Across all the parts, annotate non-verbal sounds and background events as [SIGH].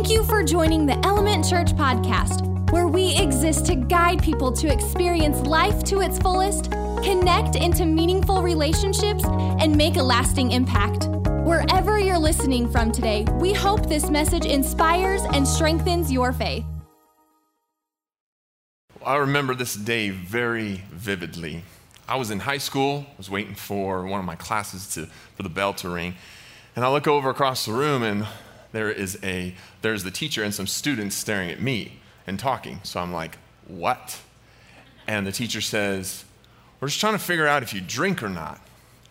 Thank you for joining the Element Church podcast, where we exist to guide people to experience life to its fullest, connect into meaningful relationships, and make a lasting impact. Wherever you're listening from today, we hope this message inspires and strengthens your faith. I remember this day very vividly. I was in high school, I was waiting for one of my classes to, for the bell to ring, and I look over across the room and there is a there's the teacher and some students staring at me and talking. So I'm like, "What?" And the teacher says, "We're just trying to figure out if you drink or not."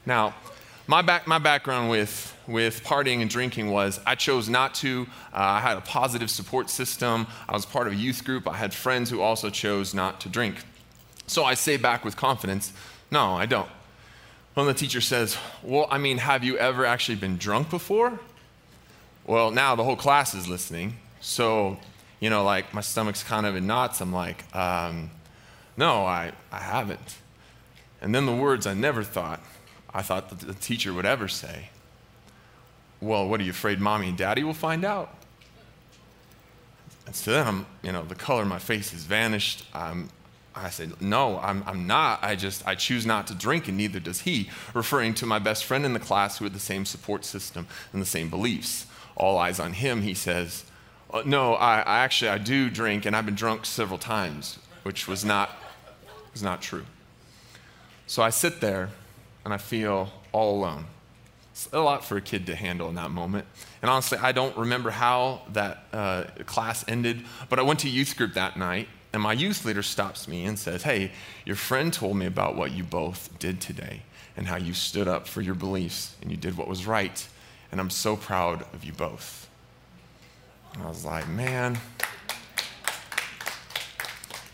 Now, my back my background with with partying and drinking was I chose not to. Uh, I had a positive support system. I was part of a youth group. I had friends who also chose not to drink. So I say back with confidence, "No, I don't." Well, the teacher says, Well, I mean, have you ever actually been drunk before? Well, now the whole class is listening. So, you know, like my stomach's kind of in knots. I'm like, um, no, I, I haven't. And then the words I never thought, I thought the teacher would ever say. Well, what are you afraid mommy and daddy will find out? And so then I'm, you know, the color of my face has vanished. I'm, I said, No, I'm, I'm not. I just, I choose not to drink, and neither does he, referring to my best friend in the class who had the same support system and the same beliefs all eyes on him, he says, uh, No, I, I, actually I do drink, and I've been drunk several times, which was not, was not true. So I sit there and I feel all alone. It's a lot for a kid to handle in that moment. And honestly, I don't remember how that uh, class ended, but I went to youth group that night, and my youth leader stops me and says, Hey, your friend told me about what you both did today and how you stood up for your beliefs and you did what was right and I'm so proud of you both. And I was like, man,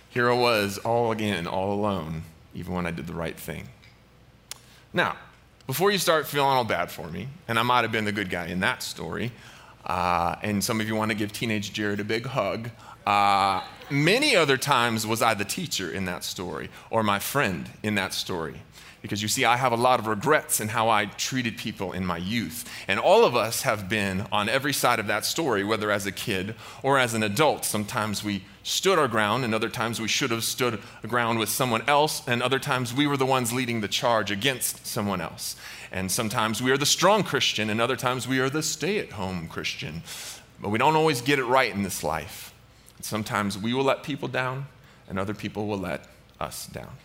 here I was, all again, all alone, even when I did the right thing. Now, before you start feeling all bad for me, and I might have been the good guy in that story, uh, and some of you want to give teenage Jared a big hug, uh, many other times was I the teacher in that story, or my friend in that story. Because you see, I have a lot of regrets in how I treated people in my youth. And all of us have been on every side of that story, whether as a kid or as an adult. Sometimes we stood our ground, and other times we should have stood ground with someone else, and other times we were the ones leading the charge against someone else. And sometimes we are the strong Christian, and other times we are the stay at home Christian. But we don't always get it right in this life. Sometimes we will let people down, and other people will let us down.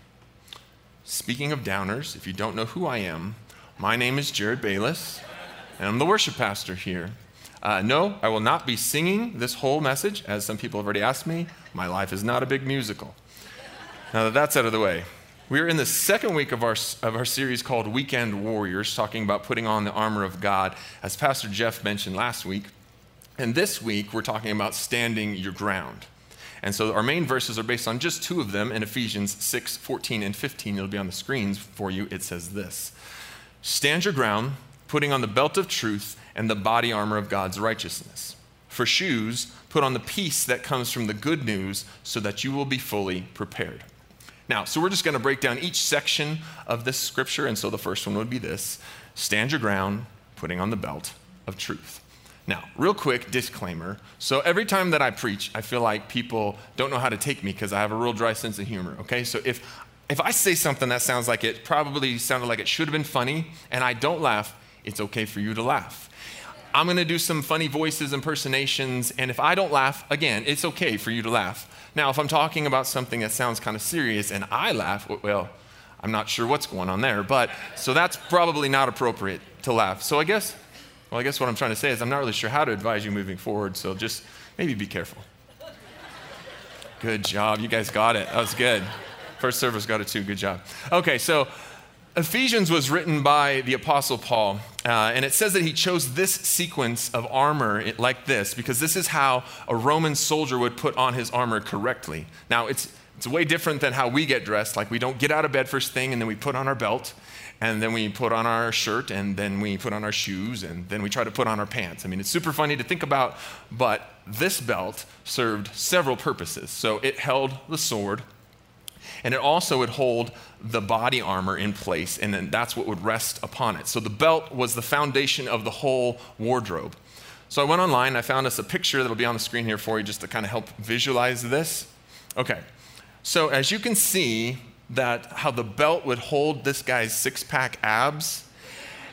Speaking of downers, if you don't know who I am, my name is Jared Bayless, and I'm the worship pastor here. Uh, no, I will not be singing this whole message, as some people have already asked me. My life is not a big musical. Now that that's out of the way, we are in the second week of our, of our series called Weekend Warriors, talking about putting on the armor of God, as Pastor Jeff mentioned last week. And this week, we're talking about standing your ground. And so our main verses are based on just two of them in Ephesians 6, 14, and 15. It'll be on the screens for you. It says this Stand your ground, putting on the belt of truth and the body armor of God's righteousness. For shoes, put on the peace that comes from the good news so that you will be fully prepared. Now, so we're just going to break down each section of this scripture. And so the first one would be this Stand your ground, putting on the belt of truth. Now, real quick disclaimer. So, every time that I preach, I feel like people don't know how to take me because I have a real dry sense of humor, okay? So, if, if I say something that sounds like it probably sounded like it should have been funny and I don't laugh, it's okay for you to laugh. I'm gonna do some funny voices, and impersonations, and if I don't laugh, again, it's okay for you to laugh. Now, if I'm talking about something that sounds kind of serious and I laugh, well, I'm not sure what's going on there, but so that's probably not appropriate to laugh. So I guess well, I guess what I'm trying to say is I'm not really sure how to advise you moving forward, so just maybe be careful. Good job. You guys got it. That was good. First service got it too. Good job. Okay, so Ephesians was written by the Apostle Paul, uh, and it says that he chose this sequence of armor like this because this is how a Roman soldier would put on his armor correctly. Now, it's, it's way different than how we get dressed. Like, we don't get out of bed first thing and then we put on our belt and then we put on our shirt, and then we put on our shoes, and then we try to put on our pants. I mean, it's super funny to think about, but this belt served several purposes. So it held the sword, and it also would hold the body armor in place, and then that's what would rest upon it. So the belt was the foundation of the whole wardrobe. So I went online, I found us a picture that'll be on the screen here for you just to kind of help visualize this. Okay, so as you can see, that how the belt would hold this guy's six pack abs.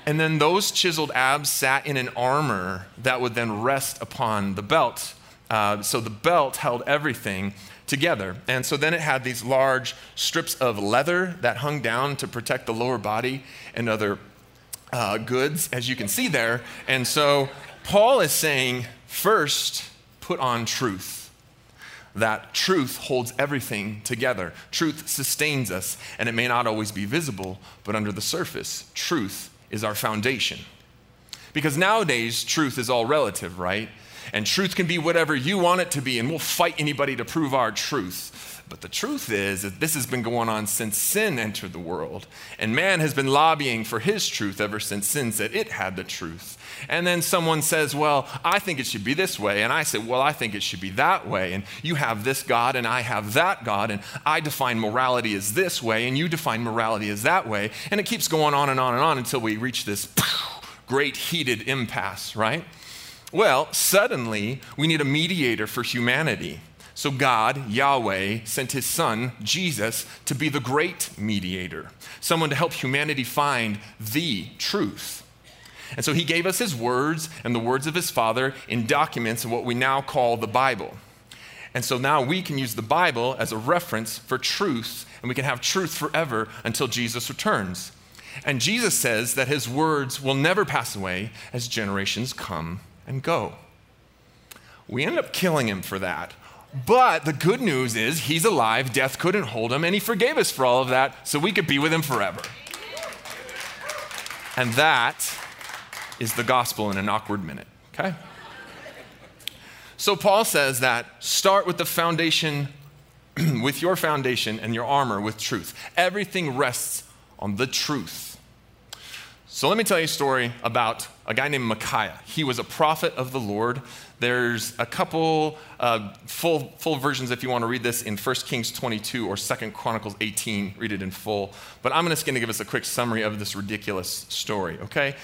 And then those chiseled abs sat in an armor that would then rest upon the belt. Uh, so the belt held everything together. And so then it had these large strips of leather that hung down to protect the lower body and other uh, goods, as you can see there. And so Paul is saying, first, put on truth that truth holds everything together. Truth sustains us, and it may not always be visible, but under the surface, truth is our foundation. Because nowadays, truth is all relative, right? And truth can be whatever you want it to be, and we'll fight anybody to prove our truth. But the truth is that this has been going on since sin entered the world. And man has been lobbying for his truth ever since sin said it had the truth. And then someone says, Well, I think it should be this way. And I say, Well, I think it should be that way. And you have this God and I have that God. And I define morality as this way and you define morality as that way. And it keeps going on and on and on until we reach this great heated impasse, right? Well, suddenly we need a mediator for humanity. So God, Yahweh, sent his son, Jesus, to be the great mediator, someone to help humanity find the truth. And so he gave us his words and the words of his father in documents in what we now call the Bible. And so now we can use the Bible as a reference for truth, and we can have truth forever until Jesus returns. And Jesus says that his words will never pass away as generations come and go. We end up killing him for that. But the good news is he's alive, death couldn't hold him, and he forgave us for all of that so we could be with him forever. And that is the gospel in an awkward minute, okay? So Paul says that start with the foundation, [CLEARS THROAT] with your foundation and your armor with truth. Everything rests on the truth. So let me tell you a story about a guy named Micaiah. He was a prophet of the Lord. There's a couple uh, full, full versions if you want to read this in 1 Kings 22 or 2 Chronicles 18. Read it in full. But I'm just going to give us a quick summary of this ridiculous story, okay?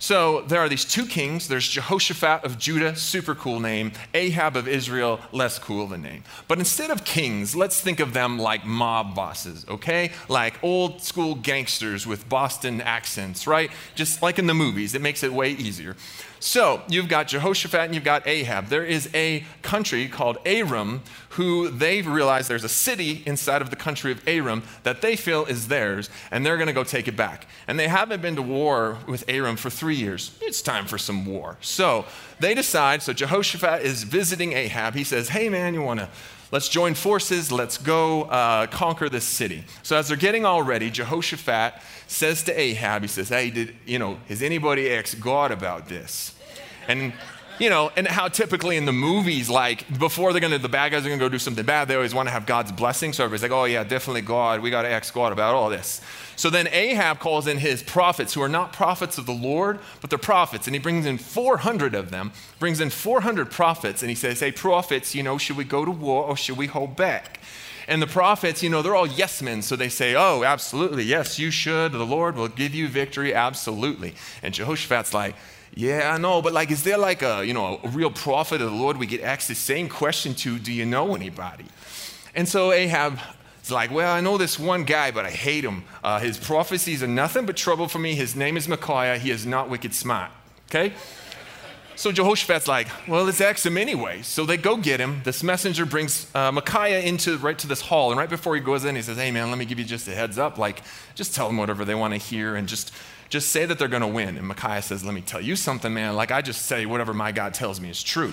So there are these two kings. There's Jehoshaphat of Judah, super cool name. Ahab of Israel, less cool of a name. But instead of kings, let's think of them like mob bosses, okay? Like old school gangsters with Boston accents, right? Just like in the movies. It makes it way easier. So you've got Jehoshaphat and you've got Ahab. There is a country called Aram who they've realized there's a city inside of the country of Aram that they feel is theirs, and they're going to go take it back. And they haven't been to war with Aram for three years. It's time for some war. So they decide, so Jehoshaphat is visiting Ahab. He says, Hey man, you want to let's join forces, let's go uh, conquer this city. So as they're getting all ready, Jehoshaphat says to Ahab, he says, hey, did, you know, has anybody asked God about this? And you know, and how typically in the movies, like before they're gonna, the bad guys are gonna go do something bad, they always wanna have God's blessing. So everybody's like, oh yeah, definitely God, we gotta ask God about all this. So then Ahab calls in his prophets, who are not prophets of the Lord, but they're prophets. And he brings in 400 of them, brings in 400 prophets, and he says, Hey, prophets, you know, should we go to war or should we hold back? And the prophets, you know, they're all yes men. So they say, Oh, absolutely. Yes, you should. The Lord will give you victory. Absolutely. And Jehoshaphat's like, yeah, I know, but like, is there like a, you know, a real prophet of the Lord we get asked the same question to, do you know anybody? And so Ahab it's like, well, I know this one guy, but I hate him. Uh, his prophecies are nothing but trouble for me. His name is Micaiah. He is not wicked smart. Okay? So Jehoshaphat's like, well, let's ask him anyway. So they go get him. This messenger brings uh, Micaiah into right to this hall, and right before he goes in, he says, "Hey, man, let me give you just a heads up. Like, just tell them whatever they want to hear, and just just say that they're going to win." And Micaiah says, "Let me tell you something, man. Like, I just say whatever my God tells me is true."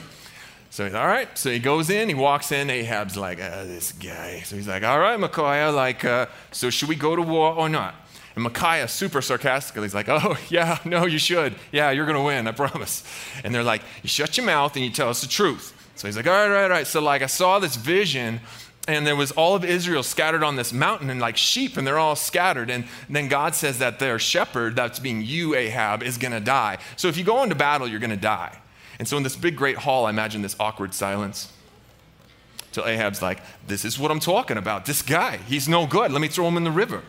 So he's all right. So he goes in, he walks in. Ahab's like, ah, this guy. So he's like, all right, Micaiah, like, uh, so should we go to war or not? And Micaiah, super sarcastically, he's like, oh, [LAUGHS] yeah, no, you should. Yeah, you're going to win, I promise. And they're like, you shut your mouth and you tell us the truth. So he's like, all right, all right, all right. So, like, I saw this vision and there was all of Israel scattered on this mountain and like sheep, and they're all scattered. And then God says that their shepherd, that's being you, Ahab, is gonna die. So if you go into battle, you're gonna die. And so in this big, great hall, I imagine this awkward silence. Till Ahab's like, This is what I'm talking about. This guy, he's no good. Let me throw him in the river.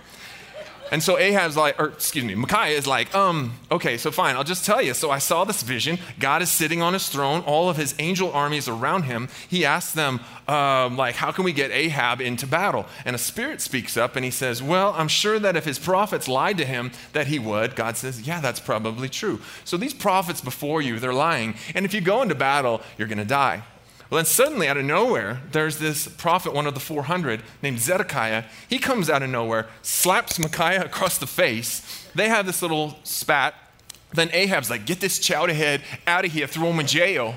And so Ahab's like, or excuse me, Micaiah is like, um, okay, so fine, I'll just tell you. So I saw this vision. God is sitting on his throne, all of his angel armies around him. He asks them, um, like, how can we get Ahab into battle? And a spirit speaks up and he says, well, I'm sure that if his prophets lied to him, that he would. God says, yeah, that's probably true. So these prophets before you, they're lying. And if you go into battle, you're going to die. Well, then suddenly, out of nowhere, there's this prophet, one of the 400, named Zedekiah. He comes out of nowhere, slaps Micaiah across the face. They have this little spat. Then Ahab's like, get this chowder head out of here, throw him in jail.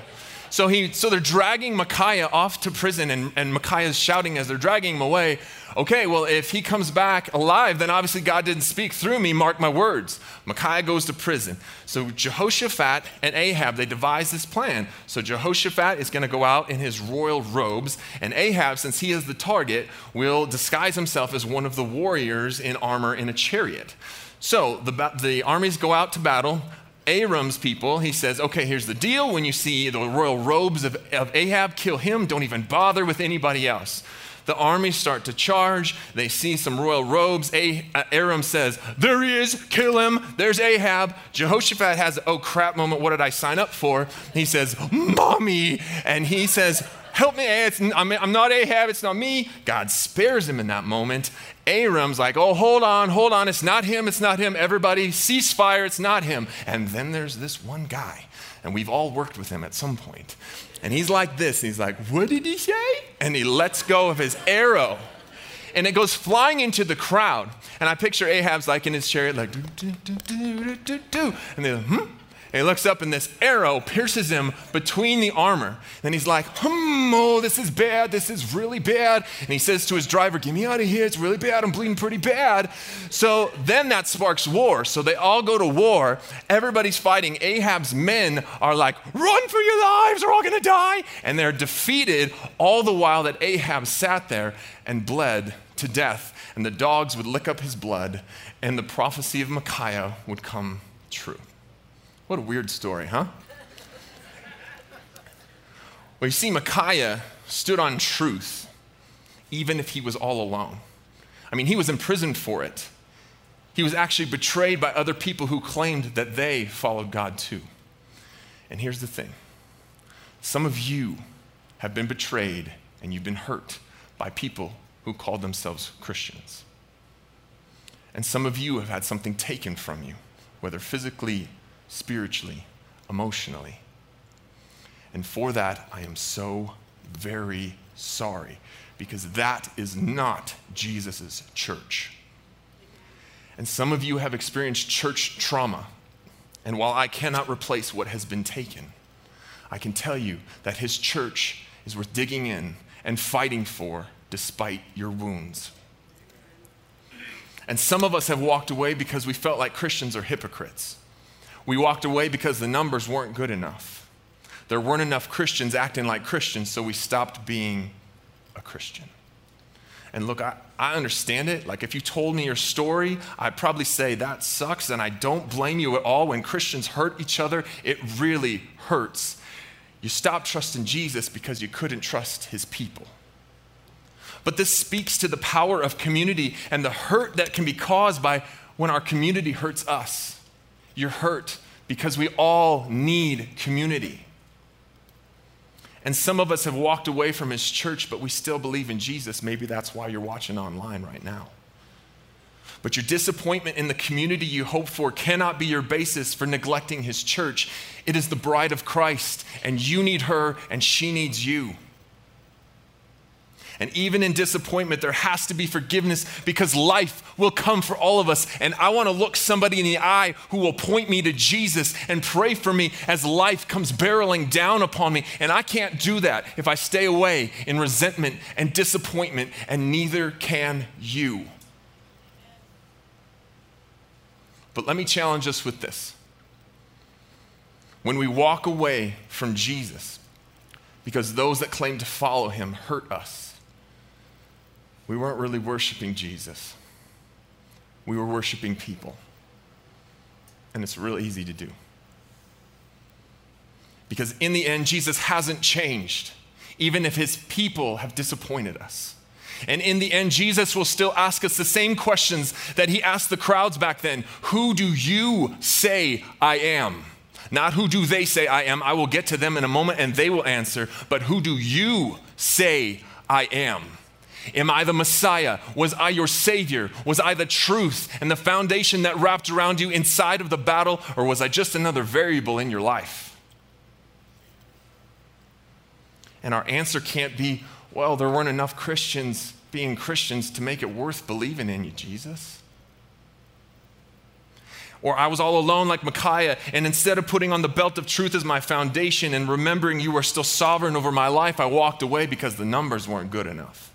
So, he, so they're dragging Micaiah off to prison, and, and Micaiah's shouting as they're dragging him away, okay, well, if he comes back alive, then obviously God didn't speak through me, mark my words. Micaiah goes to prison. So Jehoshaphat and Ahab, they devise this plan. So Jehoshaphat is going to go out in his royal robes, and Ahab, since he is the target, will disguise himself as one of the warriors in armor in a chariot. So the, the armies go out to battle. Aram's people, he says, okay, here's the deal. When you see the royal robes of, of Ahab, kill him. Don't even bother with anybody else. The armies start to charge. They see some royal robes. Uh, Aram says, There he is, kill him. There's Ahab. Jehoshaphat has, a oh crap moment, what did I sign up for? He says, Mommy. And he says, Help me, I'm not Ahab, it's not me. God spares him in that moment. Aram's like, oh, hold on, hold on, it's not him, it's not him. Everybody, ceasefire, it's not him. And then there's this one guy, and we've all worked with him at some point. And he's like this, he's like, what did he say? And he lets go of his arrow. And it goes flying into the crowd. And I picture Ahab's like in his chariot, like, do, do, do, and they're like, hmm? And he looks up, and this arrow pierces him between the armor. And he's like, hmm, oh, this is bad. This is really bad. And he says to his driver, Get me out of here. It's really bad. I'm bleeding pretty bad. So then that sparks war. So they all go to war. Everybody's fighting. Ahab's men are like, Run for your lives. We're all going to die. And they're defeated, all the while that Ahab sat there and bled to death. And the dogs would lick up his blood, and the prophecy of Micaiah would come true. What a weird story, huh? Well, you see, Micaiah stood on truth, even if he was all alone. I mean, he was imprisoned for it. He was actually betrayed by other people who claimed that they followed God too. And here's the thing some of you have been betrayed and you've been hurt by people who called themselves Christians. And some of you have had something taken from you, whether physically spiritually, emotionally. And for that, I am so very sorry because that is not Jesus' church. And some of you have experienced church trauma. And while I cannot replace what has been taken, I can tell you that his church is worth digging in and fighting for despite your wounds. And some of us have walked away because we felt like Christians are hypocrites. We walked away because the numbers weren't good enough. There weren't enough Christians acting like Christians, so we stopped being a Christian. And look, I, I understand it. Like, if you told me your story, I'd probably say that sucks, and I don't blame you at all. When Christians hurt each other, it really hurts. You stopped trusting Jesus because you couldn't trust his people. But this speaks to the power of community and the hurt that can be caused by when our community hurts us. You're hurt because we all need community. And some of us have walked away from his church, but we still believe in Jesus. Maybe that's why you're watching online right now. But your disappointment in the community you hope for cannot be your basis for neglecting his church. It is the bride of Christ, and you need her, and she needs you. And even in disappointment, there has to be forgiveness because life will come for all of us. And I want to look somebody in the eye who will point me to Jesus and pray for me as life comes barreling down upon me. And I can't do that if I stay away in resentment and disappointment, and neither can you. But let me challenge us with this. When we walk away from Jesus, because those that claim to follow him hurt us, we weren't really worshiping Jesus, we were worshiping people. And it's real easy to do. Because in the end, Jesus hasn't changed, even if his people have disappointed us. And in the end, Jesus will still ask us the same questions that he asked the crowds back then Who do you say I am? Not who do they say I am. I will get to them in a moment and they will answer. But who do you say I am? Am I the Messiah? Was I your Savior? Was I the truth and the foundation that wrapped around you inside of the battle? Or was I just another variable in your life? And our answer can't be, well, there weren't enough Christians being Christians to make it worth believing in you, Jesus. Or I was all alone like Micaiah, and instead of putting on the belt of truth as my foundation and remembering you are still sovereign over my life, I walked away because the numbers weren't good enough.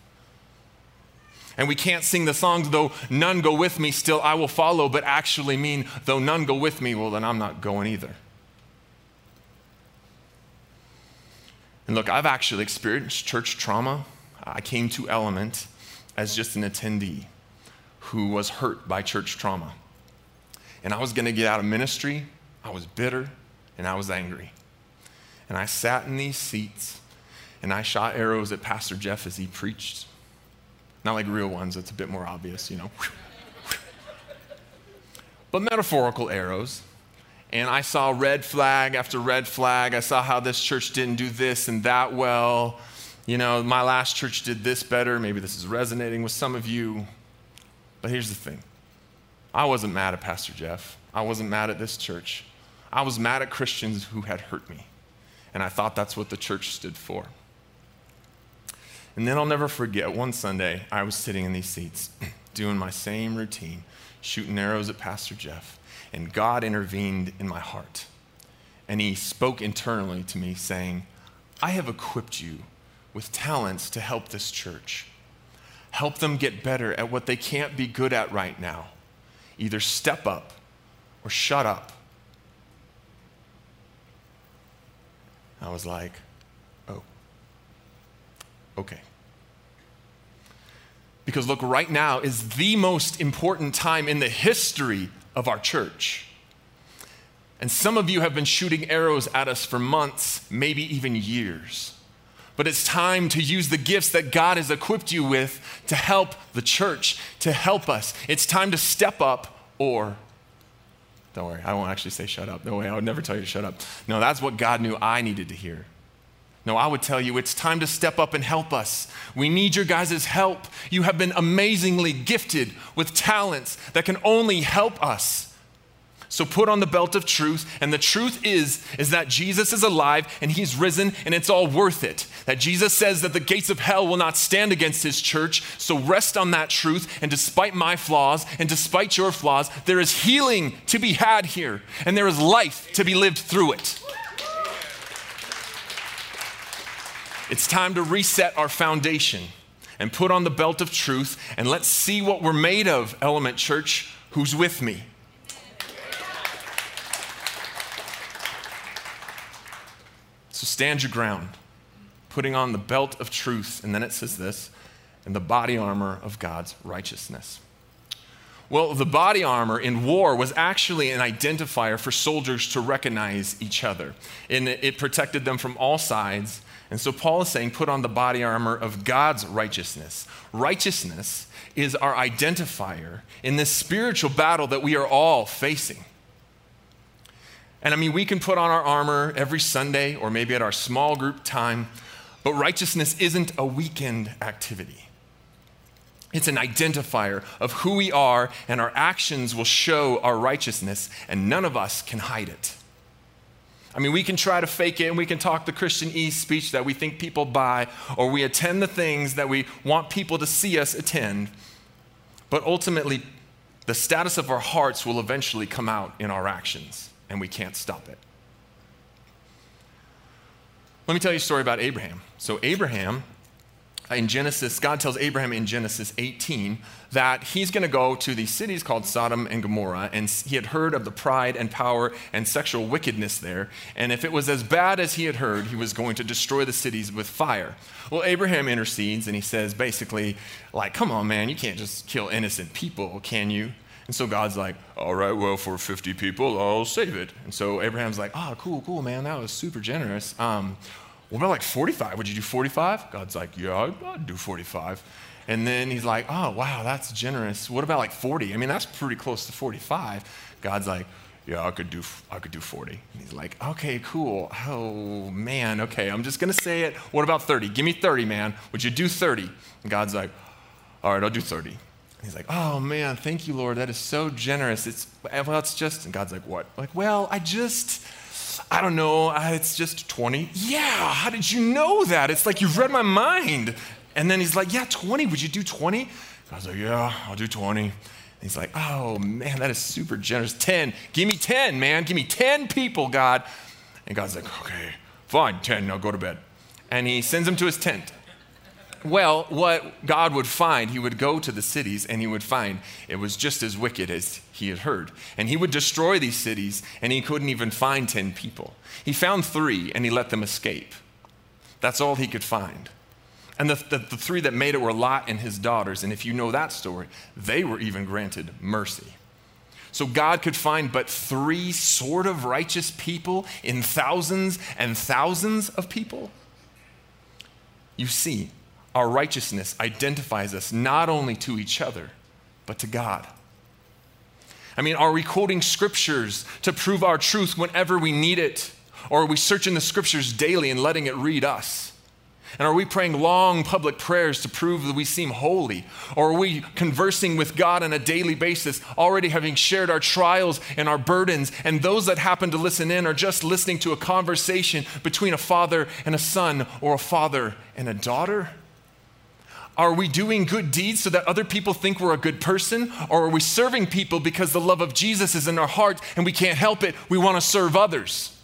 And we can't sing the songs, though none go with me, still I will follow, but actually mean, though none go with me, well, then I'm not going either. And look, I've actually experienced church trauma. I came to Element as just an attendee who was hurt by church trauma. And I was going to get out of ministry. I was bitter and I was angry. And I sat in these seats and I shot arrows at Pastor Jeff as he preached. Not like real ones, it's a bit more obvious, you know. [LAUGHS] but metaphorical arrows. And I saw red flag after red flag. I saw how this church didn't do this and that well. You know, my last church did this better. Maybe this is resonating with some of you. But here's the thing I wasn't mad at Pastor Jeff. I wasn't mad at this church. I was mad at Christians who had hurt me. And I thought that's what the church stood for. And then I'll never forget one Sunday, I was sitting in these seats [CLEARS THROAT] doing my same routine, shooting arrows at Pastor Jeff. And God intervened in my heart. And He spoke internally to me, saying, I have equipped you with talents to help this church. Help them get better at what they can't be good at right now. Either step up or shut up. I was like, okay. Because look, right now is the most important time in the history of our church. And some of you have been shooting arrows at us for months, maybe even years. But it's time to use the gifts that God has equipped you with to help the church, to help us. It's time to step up or, don't worry, I won't actually say shut up. No way, I would never tell you to shut up. No, that's what God knew I needed to hear. No, I would tell you it's time to step up and help us. We need your guys' help. You have been amazingly gifted with talents that can only help us. So put on the belt of truth, and the truth is is that Jesus is alive and he's risen and it's all worth it. That Jesus says that the gates of hell will not stand against his church. So rest on that truth and despite my flaws and despite your flaws, there is healing to be had here and there is life to be lived through it. It's time to reset our foundation and put on the belt of truth and let's see what we're made of, Element Church. Who's with me? So stand your ground, putting on the belt of truth, and then it says this, and the body armor of God's righteousness. Well, the body armor in war was actually an identifier for soldiers to recognize each other, and it protected them from all sides. And so Paul is saying, put on the body armor of God's righteousness. Righteousness is our identifier in this spiritual battle that we are all facing. And I mean, we can put on our armor every Sunday or maybe at our small group time, but righteousness isn't a weekend activity. It's an identifier of who we are, and our actions will show our righteousness, and none of us can hide it. I mean, we can try to fake it and we can talk the Christianese speech that we think people buy, or we attend the things that we want people to see us attend. But ultimately, the status of our hearts will eventually come out in our actions and we can't stop it. Let me tell you a story about Abraham. So, Abraham, in Genesis, God tells Abraham in Genesis 18 that he's going to go to these cities called Sodom and Gomorrah, and he had heard of the pride and power and sexual wickedness there. And if it was as bad as he had heard, he was going to destroy the cities with fire. Well, Abraham intercedes and he says basically, like, come on, man, you can't just kill innocent people, can you? And so God's like, all right, well, for 50 people, I'll save it. And so Abraham's like, oh, cool, cool, man, that was super generous. Um, what about like 45? Would you do 45? God's like, yeah, I'd, do 45. And then he's like, oh, wow, that's generous. What about like 40? I mean, that's pretty close to 45. God's like, yeah, I could do, I could do 40. And he's like, okay, cool. Oh, man, okay, I'm just going to say it. What about 30? Give me 30, man. Would you do 30? And God's like, all right, I'll do 30. And he's like, oh, man, thank you, Lord. That is so generous. It's, well, it's just, and God's like, what? Like, well, I just, I don't know, it's just 20. Yeah, how did you know that? It's like you've read my mind. And then he's like, Yeah, 20. Would you do 20? I was like, Yeah, I'll do 20. And he's like, Oh, man, that is super generous. 10. Give me 10, man. Give me 10 people, God. And God's like, Okay, fine, 10. Now go to bed. And he sends him to his tent. Well, what God would find, he would go to the cities and he would find it was just as wicked as he had heard. And he would destroy these cities and he couldn't even find 10 people. He found three and he let them escape. That's all he could find. And the, the, the, three that made it were Lot and his daughters. And if you know that story, they were even granted mercy. So God could find but three sort of righteous people in thousands and thousands of people. You see, our righteousness identifies us not only to each other, but to God. I mean, are we quoting scriptures to prove our truth whenever we need it? Or are we searching the scriptures daily and letting it read us? And are we praying long public prayers to prove that we seem holy? Or are we conversing with God on a daily basis, already having shared our trials and our burdens? And those that happen to listen in are just listening to a conversation between a father and a son or a father and a daughter? Are we doing good deeds so that other people think we're a good person? Or are we serving people because the love of Jesus is in our heart and we can't help it? We want to serve others.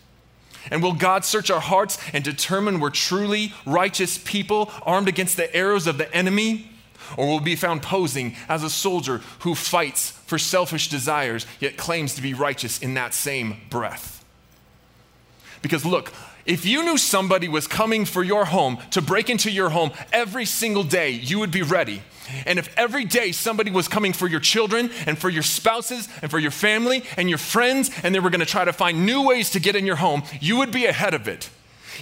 And will God search our hearts and determine we're truly righteous people armed against the arrows of the enemy? Or will we be found posing as a soldier who fights for selfish desires yet claims to be righteous in that same breath? Because look, if you knew somebody was coming for your home to break into your home every single day, you would be ready. And if every day somebody was coming for your children and for your spouses and for your family and your friends, and they were going to try to find new ways to get in your home, you would be ahead of it.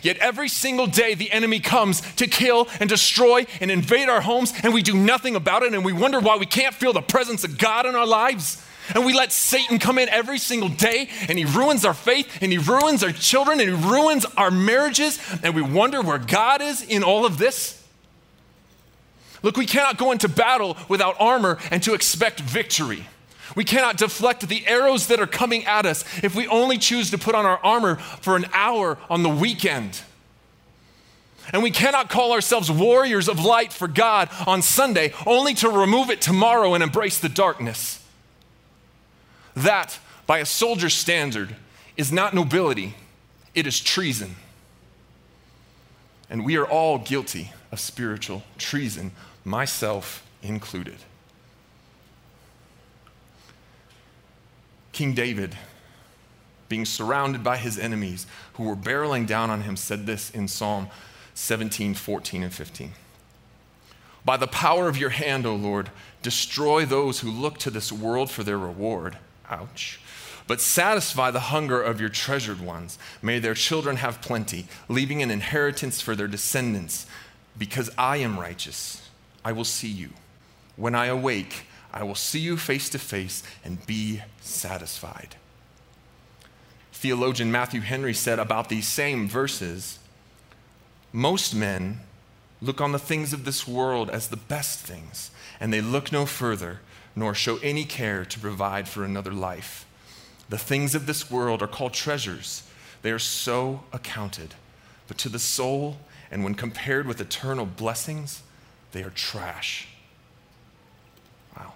Yet every single day, the enemy comes to kill and destroy and invade our homes, and we do nothing about it, and we wonder why we can't feel the presence of God in our lives. And we let Satan come in every single day, and he ruins our faith, and he ruins our children, and he ruins our marriages, and we wonder where God is in all of this. Look, we cannot go into battle without armor and to expect victory. We cannot deflect the arrows that are coming at us if we only choose to put on our armor for an hour on the weekend. And we cannot call ourselves warriors of light for God on Sunday only to remove it tomorrow and embrace the darkness. That, by a soldier's standard, is not nobility, it is treason. And we are all guilty of spiritual treason myself included. King David, being surrounded by his enemies who were barreling down on him, said this in Psalm 17, 14, and 15. By the power of your hand, O Lord, destroy those who look to this world for their reward. Ouch. But satisfy the hunger of your treasured ones. May their children have plenty, leaving an inheritance for their descendants, because I am righteous I will see you. When I awake, I will see you face to face and be satisfied. Theologian Matthew Henry said about these same verses Most men look on the things of this world as the best things, and they look no further, nor show any care to provide for another life. The things of this world are called treasures, they are so accounted. But to the soul, and when compared with eternal blessings, they are trash. Wow.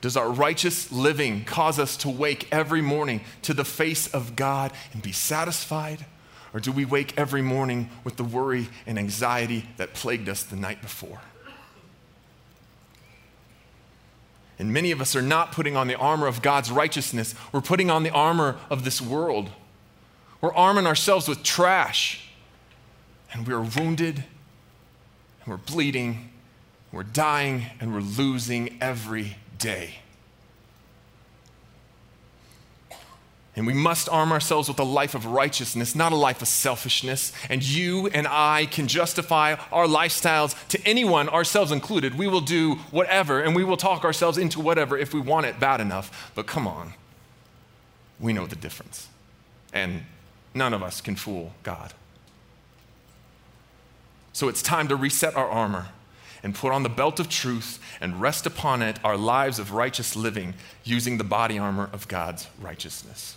Does our righteous living cause us to wake every morning to the face of God and be satisfied? Or do we wake every morning with the worry and anxiety that plagued us the night before? And many of us are not putting on the armor of God's righteousness. We're putting on the armor of this world. We're arming ourselves with trash. And we're wounded and we're bleeding, we're dying, and we're losing every day. And we must arm ourselves with a life of righteousness, not a life of selfishness. And you and I can justify our lifestyles to anyone, ourselves included. We will do whatever and we will talk ourselves into whatever if we want it bad enough. But come on, we know the difference. And none of us can fool God. So it's time to reset our armor and put on the belt of truth and rest upon it our lives of righteous living using the body armor of God's righteousness.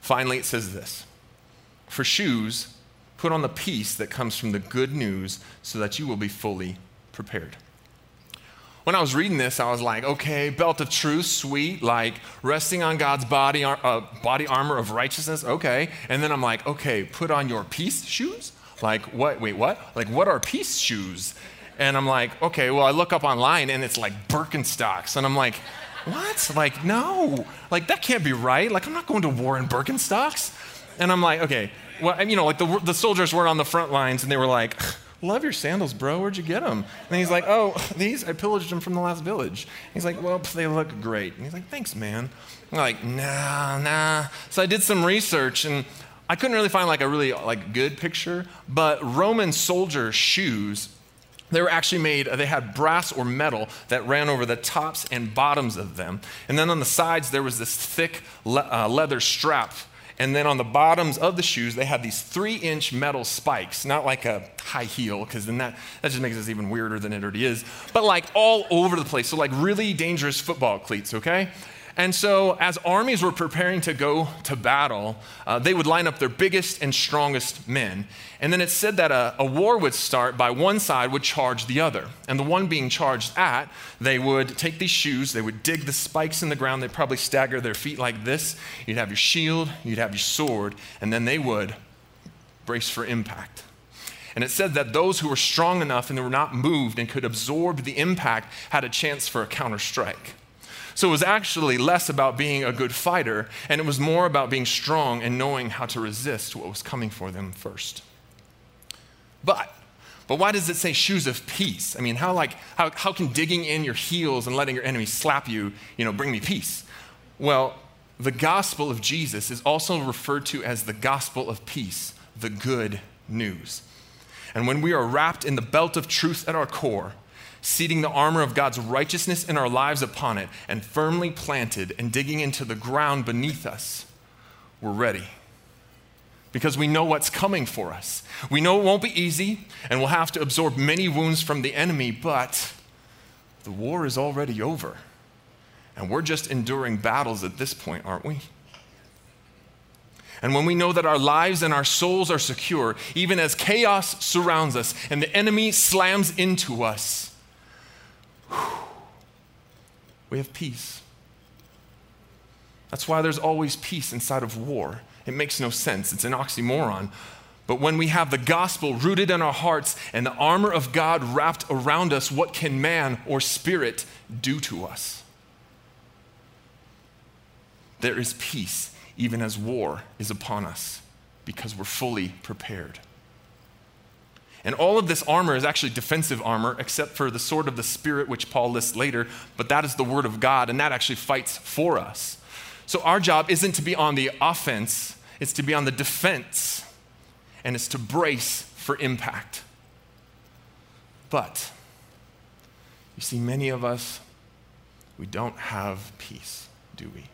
Finally, it says this For shoes, put on the peace that comes from the good news so that you will be fully prepared. When I was reading this, I was like, okay, belt of truth, sweet, like resting on God's body, uh, body armor of righteousness, okay. And then I'm like, okay, put on your peace shoes? Like, what? Wait, what? Like, what are peace shoes? And I'm like, okay, well, I look up online and it's like Birkenstocks. And I'm like, what? Like, no. Like, that can't be right. Like, I'm not going to war in Birkenstocks. And I'm like, okay. Well, you know, like the, the soldiers were on the front lines and they were like, love your sandals, bro. Where'd you get them? And he's like, oh, [LAUGHS] these, I pillaged them from the last village. He's like, well, they look great. And he's like, thanks, man. I'm like, nah, nah. So I did some research and I couldn't really find like a really like good picture, but Roman soldier shoes they were actually made, they had brass or metal that ran over the tops and bottoms of them. And then on the sides, there was this thick le- uh, leather strap. And then on the bottoms of the shoes, they had these three inch metal spikes, not like a high heel, because then that, that just makes us even weirder than it already is, but like all over the place. So, like really dangerous football cleats, okay? And so, as armies were preparing to go to battle, uh, they would line up their biggest and strongest men. And then it said that a, a, war would start by one side would charge the other. And the one being charged at, they would take these shoes, they would dig the spikes in the ground, they'd probably stagger their feet like this. You'd have your shield, you'd have your sword, and then they would brace for impact. And it said that those who were strong enough and were not moved and could absorb the impact had a chance for a counter strike. So it was actually less about being a good fighter, and it was more about being strong and knowing how to resist what was coming for them first. But, but why does it say shoes of peace? I mean, how, like, how, how can digging in your heels and letting your enemy slap you, you know, bring me peace? Well, the gospel of Jesus is also referred to as the gospel of peace, the good news. And when we are wrapped in the belt of truth at our core, seating the armor of God's righteousness in our lives upon it, and firmly planted and digging into the ground beneath us, we're ready. Because we know what's coming for us. We know it won't be easy, and we'll have to absorb many wounds from the enemy, but the war is already over. And we're just enduring battles at this point, aren't we? And when we know that our lives and our souls are secure, even as chaos surrounds us and the enemy slams into us, we have peace. That's why there's always peace inside of war. It makes no sense, it's an oxymoron. But when we have the gospel rooted in our hearts and the armor of God wrapped around us, what can man or spirit do to us? There is peace even as war is upon us because we're fully prepared. And all of this armor is actually defensive armor, except for the sword of the Spirit, which Paul lists later, but that is the word of God, and that actually fights for us. So our job isn't to be on the offense, it's to be on the defense, and it's to brace for impact. But, you see, many of us, we don't have peace, do we?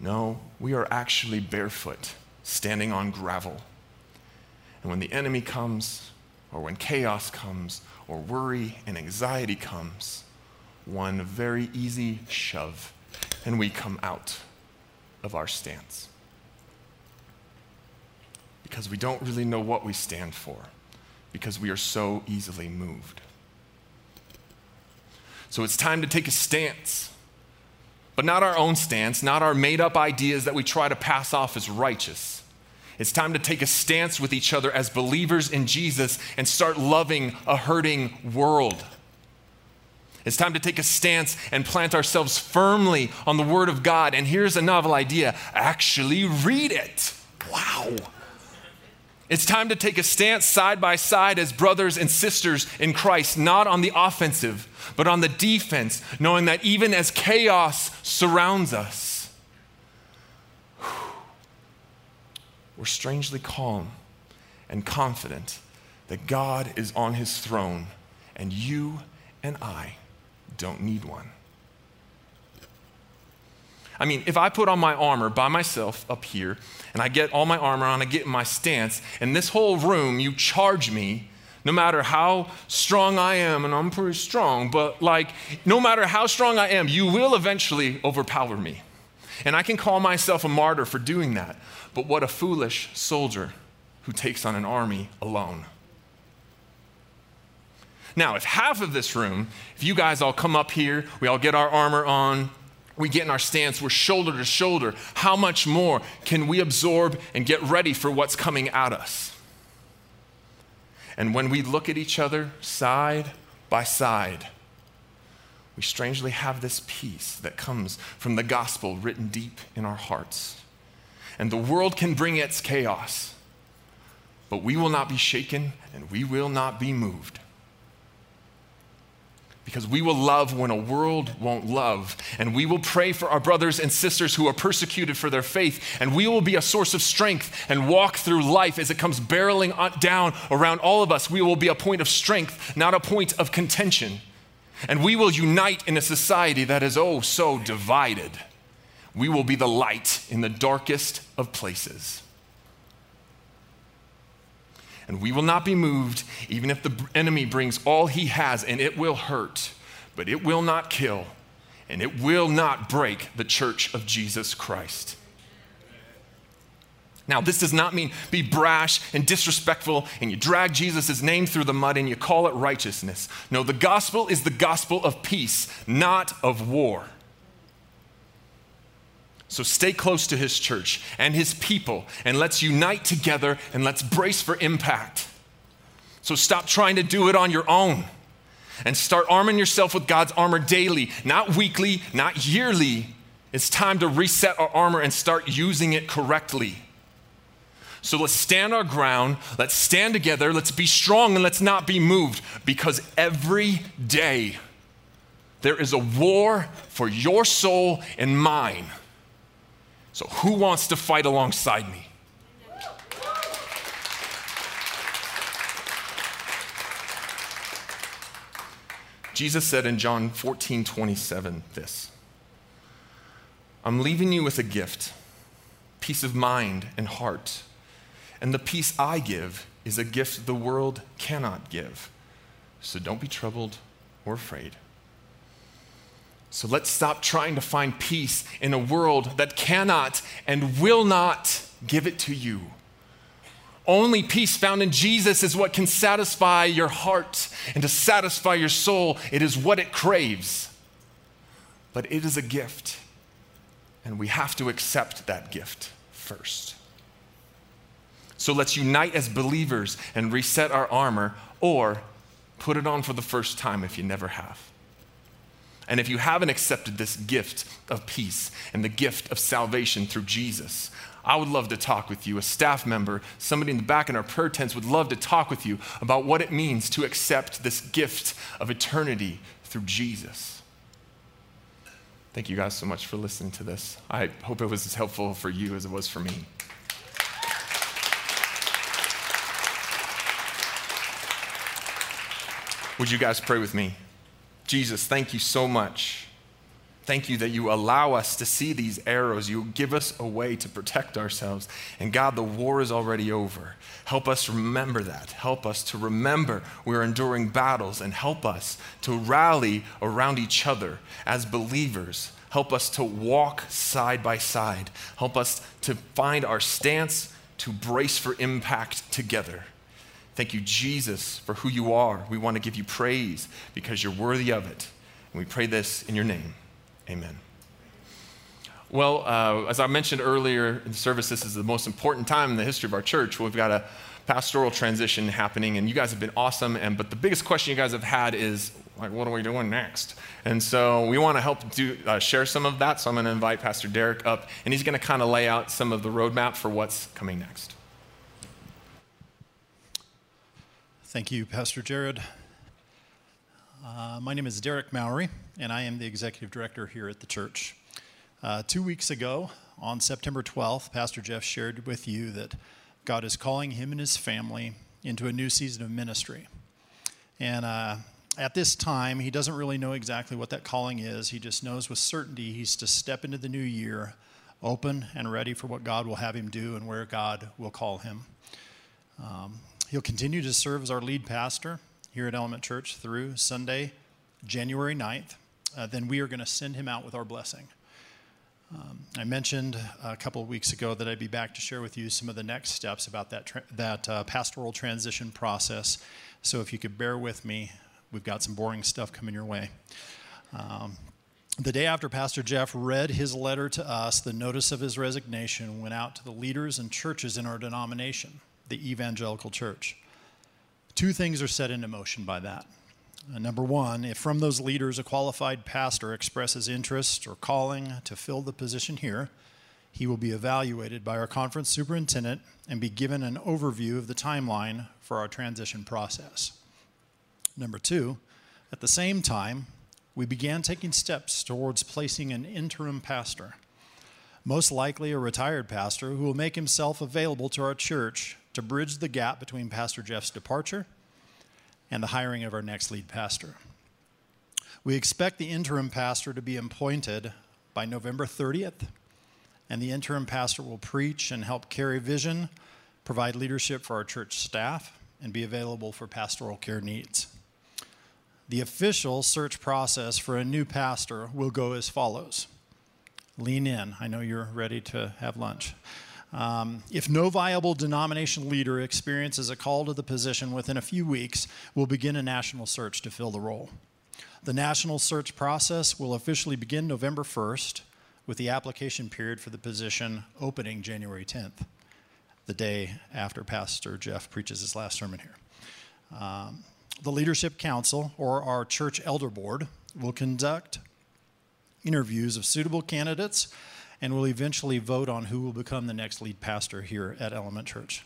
No, we are actually barefoot, standing on gravel and when the enemy comes, or when chaos comes, or worry and anxiety comes, one very easy shove, and we come out of our stance. Because we don't really know what we stand for, because we are so easily moved. So it's time to take a stance, but not our own stance, not our made up ideas that we try to pass off as righteous it's time to take a stance with each other as believers in Jesus and start loving a hurting world. It's time to take a stance and plant ourselves firmly on the Word of God. And here's a novel idea actually read it. Wow. It's time to take a stance side by side as brothers and sisters in Christ, not on the offensive, but on the defense, knowing that even as chaos surrounds us, we're strangely calm and confident that God is on his throne and you and I don't need one. I mean, if I put on my armor by myself up here and I get all my armor on, I get in my stance, and this whole room, you charge me, no matter how strong I am, and I'm pretty strong, but like, no matter how strong I am, you will eventually overpower me. And I can call myself a martyr for doing that. But what a foolish soldier who takes on an army alone. Now, if half of this room, if you guys all come up here, we all get our armor on, we get in our stance, we're shoulder to shoulder, how much more can we absorb and get ready for what's coming at us? And when we look at each other side by side, we strangely have this peace that comes from the gospel written deep in our hearts. And the world can bring its chaos, but we will not be shaken and we will not be moved because we will love when a world won't love. And we will pray for our brothers and sisters who are persecuted for their faith. And we will be a source of strength and walk through life as it comes barreling down around all of us. We will be a point of strength, not a point of contention. And we will unite in a society that is oh so divided. We will be the light in the darkest of places and we will not be moved, even if the enemy brings all he has, and it will hurt, but it will not kill, and it will not break the church of Jesus Christ. Now, this does not mean be brash and disrespectful and you drag Jesus' name through the mud and you call it righteousness. No, the gospel is the gospel of peace, not of war. So stay close to his church and his people, and let's unite together and let's brace for impact. So stop trying to do it on your own and start arming yourself with God's armor daily, not weekly, not yearly. It's time to reset our armor and start using it correctly. So let's stand our ground, let's stand together, let's be strong, and let's not be moved because every day there is a war for your soul and mine. So, who wants to fight alongside me? Jesus said in John 14, 27, this I'm leaving you with a gift, peace of mind and heart. And the peace I give is a gift the world cannot give. So don't be troubled or afraid. So let's stop trying to find peace in a world that cannot and will not give it to you. Only peace found in Jesus is what can satisfy your heart and to satisfy your soul. It is what it craves. But it is a gift, and we have to accept that gift first. So let's unite as believers and reset our armor, or put it on for the first time if you never have. And if you haven't accepted this gift of peace and the gift of salvation through Jesus, I would love to talk with you. A staff member, somebody in the back in our prayer tents would love to talk with you about what it means to accept this gift of eternity through Jesus. Thank you guys so much for listening to this. I hope it was as helpful for you as it was for me. Would you guys pray with me? Jesus, thank you so much. Thank you that you allow us to see these arrows. You give us a way to protect ourselves. And God, the war is already over. Help us remember that. Help us to remember we're enduring battles and help us to rally around each other as believers. Help us to walk side by side. Help us to find our stance to brace for impact together. Thank you, Jesus, for who you are. We want to give you praise because you're worthy of it. And we pray this in your name. Amen. Well, uh, as I mentioned earlier in the service, this is the most important time in the history of our church. We've got a pastoral transition happening, and you guys have been awesome. And but the biggest question you guys have had is like, what are we doing next? And so we want to help do uh, share some of that. So I'm going to invite Pastor Derek up, and he's going to kind of lay out some of the roadmap for what's coming next. Thank you, Pastor Jared. Uh, my name is Derek Mowry, and I am the executive director here at the church. Uh, two weeks ago, on September 12th, Pastor Jeff shared with you that God is calling him and his family into a new season of ministry. And uh, at this time, he doesn't really know exactly what that calling is. He just knows with certainty he's to step into the new year open and ready for what God will have him do and where God will call him. Um, he'll continue to serve as our lead pastor here at Element Church through Sunday, January 9th. Uh, then we are going to send him out with our blessing. Um, I mentioned a couple of weeks ago that I'd be back to share with you some of the next steps about that, tra- that uh, pastoral transition process. So if you could bear with me, we've got some boring stuff coming your way. Um, the day after Pastor Jeff read his letter to us, the notice of his resignation went out to the leaders and churches in our denomination, the Evangelical Church. Two things are set into motion by that. Uh, number one, if from those leaders a qualified pastor expresses interest or calling to fill the position here, he will be evaluated by our conference superintendent and be given an overview of the timeline for our transition process. Number two, at the same time, we began taking steps towards placing an interim pastor, most likely a retired pastor who will make himself available to our church to bridge the gap between Pastor Jeff's departure and the hiring of our next lead pastor. We expect the interim pastor to be appointed by November 30th, and the interim pastor will preach and help carry vision, provide leadership for our church staff, and be available for pastoral care needs. The official search process for a new pastor will go as follows Lean in. I know you're ready to have lunch. Um, if no viable denomination leader experiences a call to the position within a few weeks, we'll begin a national search to fill the role. The national search process will officially begin November 1st, with the application period for the position opening January 10th, the day after Pastor Jeff preaches his last sermon here. Um, the Leadership Council, or our church elder board, will conduct interviews of suitable candidates and will eventually vote on who will become the next lead pastor here at Element Church.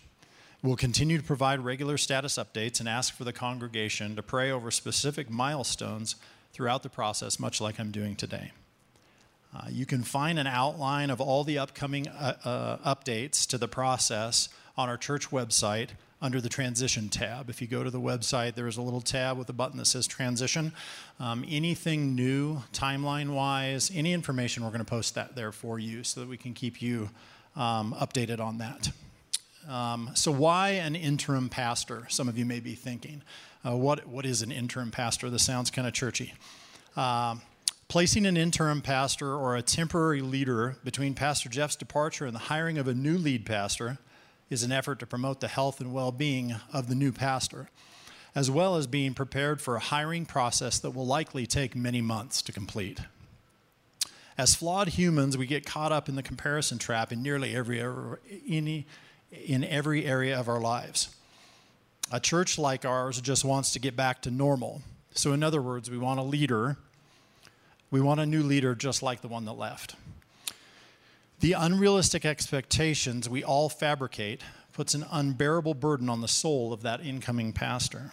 We'll continue to provide regular status updates and ask for the congregation to pray over specific milestones throughout the process, much like I'm doing today. Uh, you can find an outline of all the upcoming uh, uh, updates to the process on our church website under the transition tab. If you go to the website, there is a little tab with a button that says transition. Um, anything new, timeline wise, any information, we're going to post that there for you so that we can keep you um, updated on that. Um, so, why an interim pastor? Some of you may be thinking. Uh, what, what is an interim pastor? This sounds kind of churchy. Uh, placing an interim pastor or a temporary leader between Pastor Jeff's departure and the hiring of a new lead pastor is an effort to promote the health and well being of the new pastor, as well as being prepared for a hiring process that will likely take many months to complete. As flawed humans, we get caught up in the comparison trap in nearly every, any, in every area of our lives. A church like ours just wants to get back to normal. So, in other words, we want a leader. We want a new leader just like the one that left. The unrealistic expectations we all fabricate puts an unbearable burden on the soul of that incoming pastor.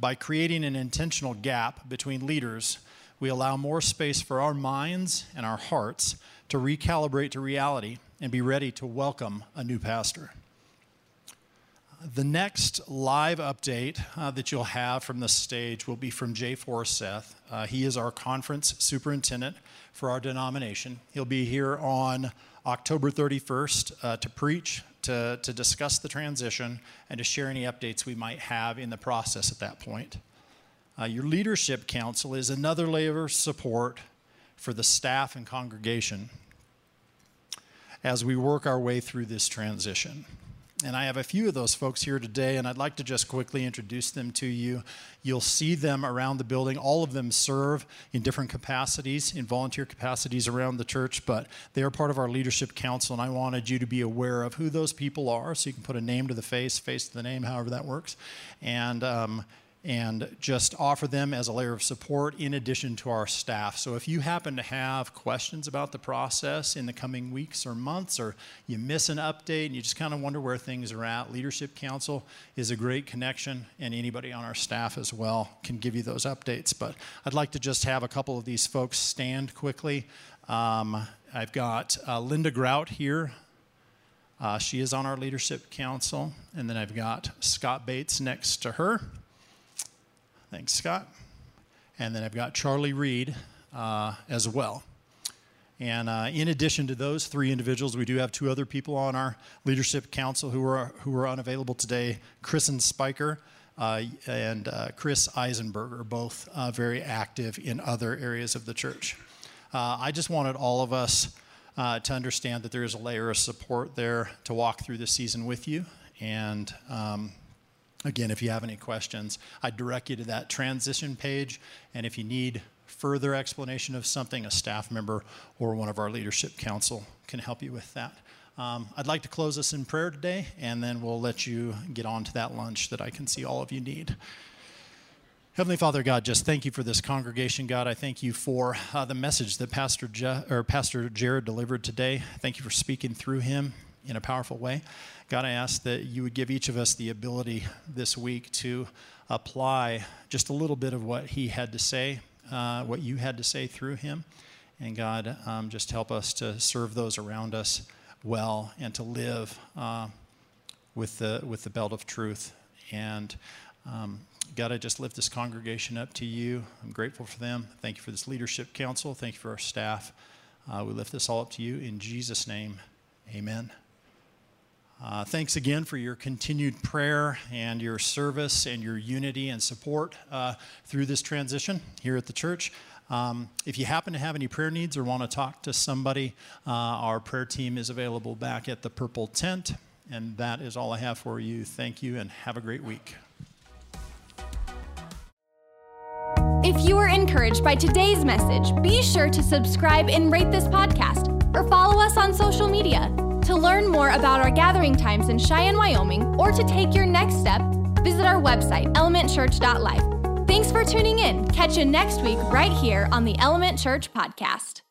By creating an intentional gap between leaders, we allow more space for our minds and our hearts to recalibrate to reality and be ready to welcome a new pastor. The next live update uh, that you'll have from the stage will be from Jay Forseth. Uh, he is our conference superintendent for our denomination. He'll be here on October 31st uh, to preach, to, to discuss the transition, and to share any updates we might have in the process at that point. Uh, your leadership council is another layer of support for the staff and congregation as we work our way through this transition. And I have a few of those folks here today, and I'd like to just quickly introduce them to you. You'll see them around the building. All of them serve in different capacities, in volunteer capacities around the church, but they are part of our leadership council, and I wanted you to be aware of who those people are so you can put a name to the face, face to the name, however that works. And um, and just offer them as a layer of support in addition to our staff. So if you happen to have questions about the process in the coming weeks or months, or you miss an update and you just kind of wonder where things are at, Leadership Council is a great connection, and anybody on our staff as well can give you those updates. But I'd like to just have a couple of these folks stand quickly. Um, I've got uh, Linda Grout here. Uh, she is on our leadership council. And then I've got Scott Bates next to her. Thanks, Scott. And then I've got Charlie Reed uh, as well. And uh, in addition to those three individuals, we do have two other people on our leadership council who are, who are unavailable today Chris and Spiker uh, and uh, Chris Eisenberger, both uh, very active in other areas of the church. Uh, I just wanted all of us uh, to understand that there is a layer of support there to walk through the season with you. And um, again, if you have any questions, I direct you to that transition page. And if you need further explanation of something, a staff member or one of our leadership council can help you with that. Um, I'd like to close us in prayer today, and then we'll let you get on to that lunch that I can see all of you need. Heavenly Father God, just thank you for this congregation, God. I thank you for uh, the message that Pastor Je- or Pastor Jared delivered today. Thank you for speaking through him in a powerful way. God, I ask that you would give each of us the ability this week to apply just a little bit of what he had to say, uh, what you had to say through him. And God, um, just help us to serve those around us well and to live uh, with, the, with the belt of truth. And um, God, I just lift this congregation up to you. I'm grateful for them. Thank you for this leadership council. Thank you for our staff. Uh, we lift this all up to you in Jesus' name. Amen. Uh, thanks again for your continued prayer and your service and your unity and support uh, through this transition here at the church. Um, if you happen to have any prayer needs or want to talk to somebody, uh, our prayer team is available back at the Purple Tent. And that is all I have for you. Thank you and have a great week. If you are encouraged by today's message, be sure to subscribe and rate this podcast or follow us on social media. To learn more about our gathering times in Cheyenne, Wyoming, or to take your next step, visit our website, elementchurch.life. Thanks for tuning in. Catch you next week right here on the Element Church Podcast.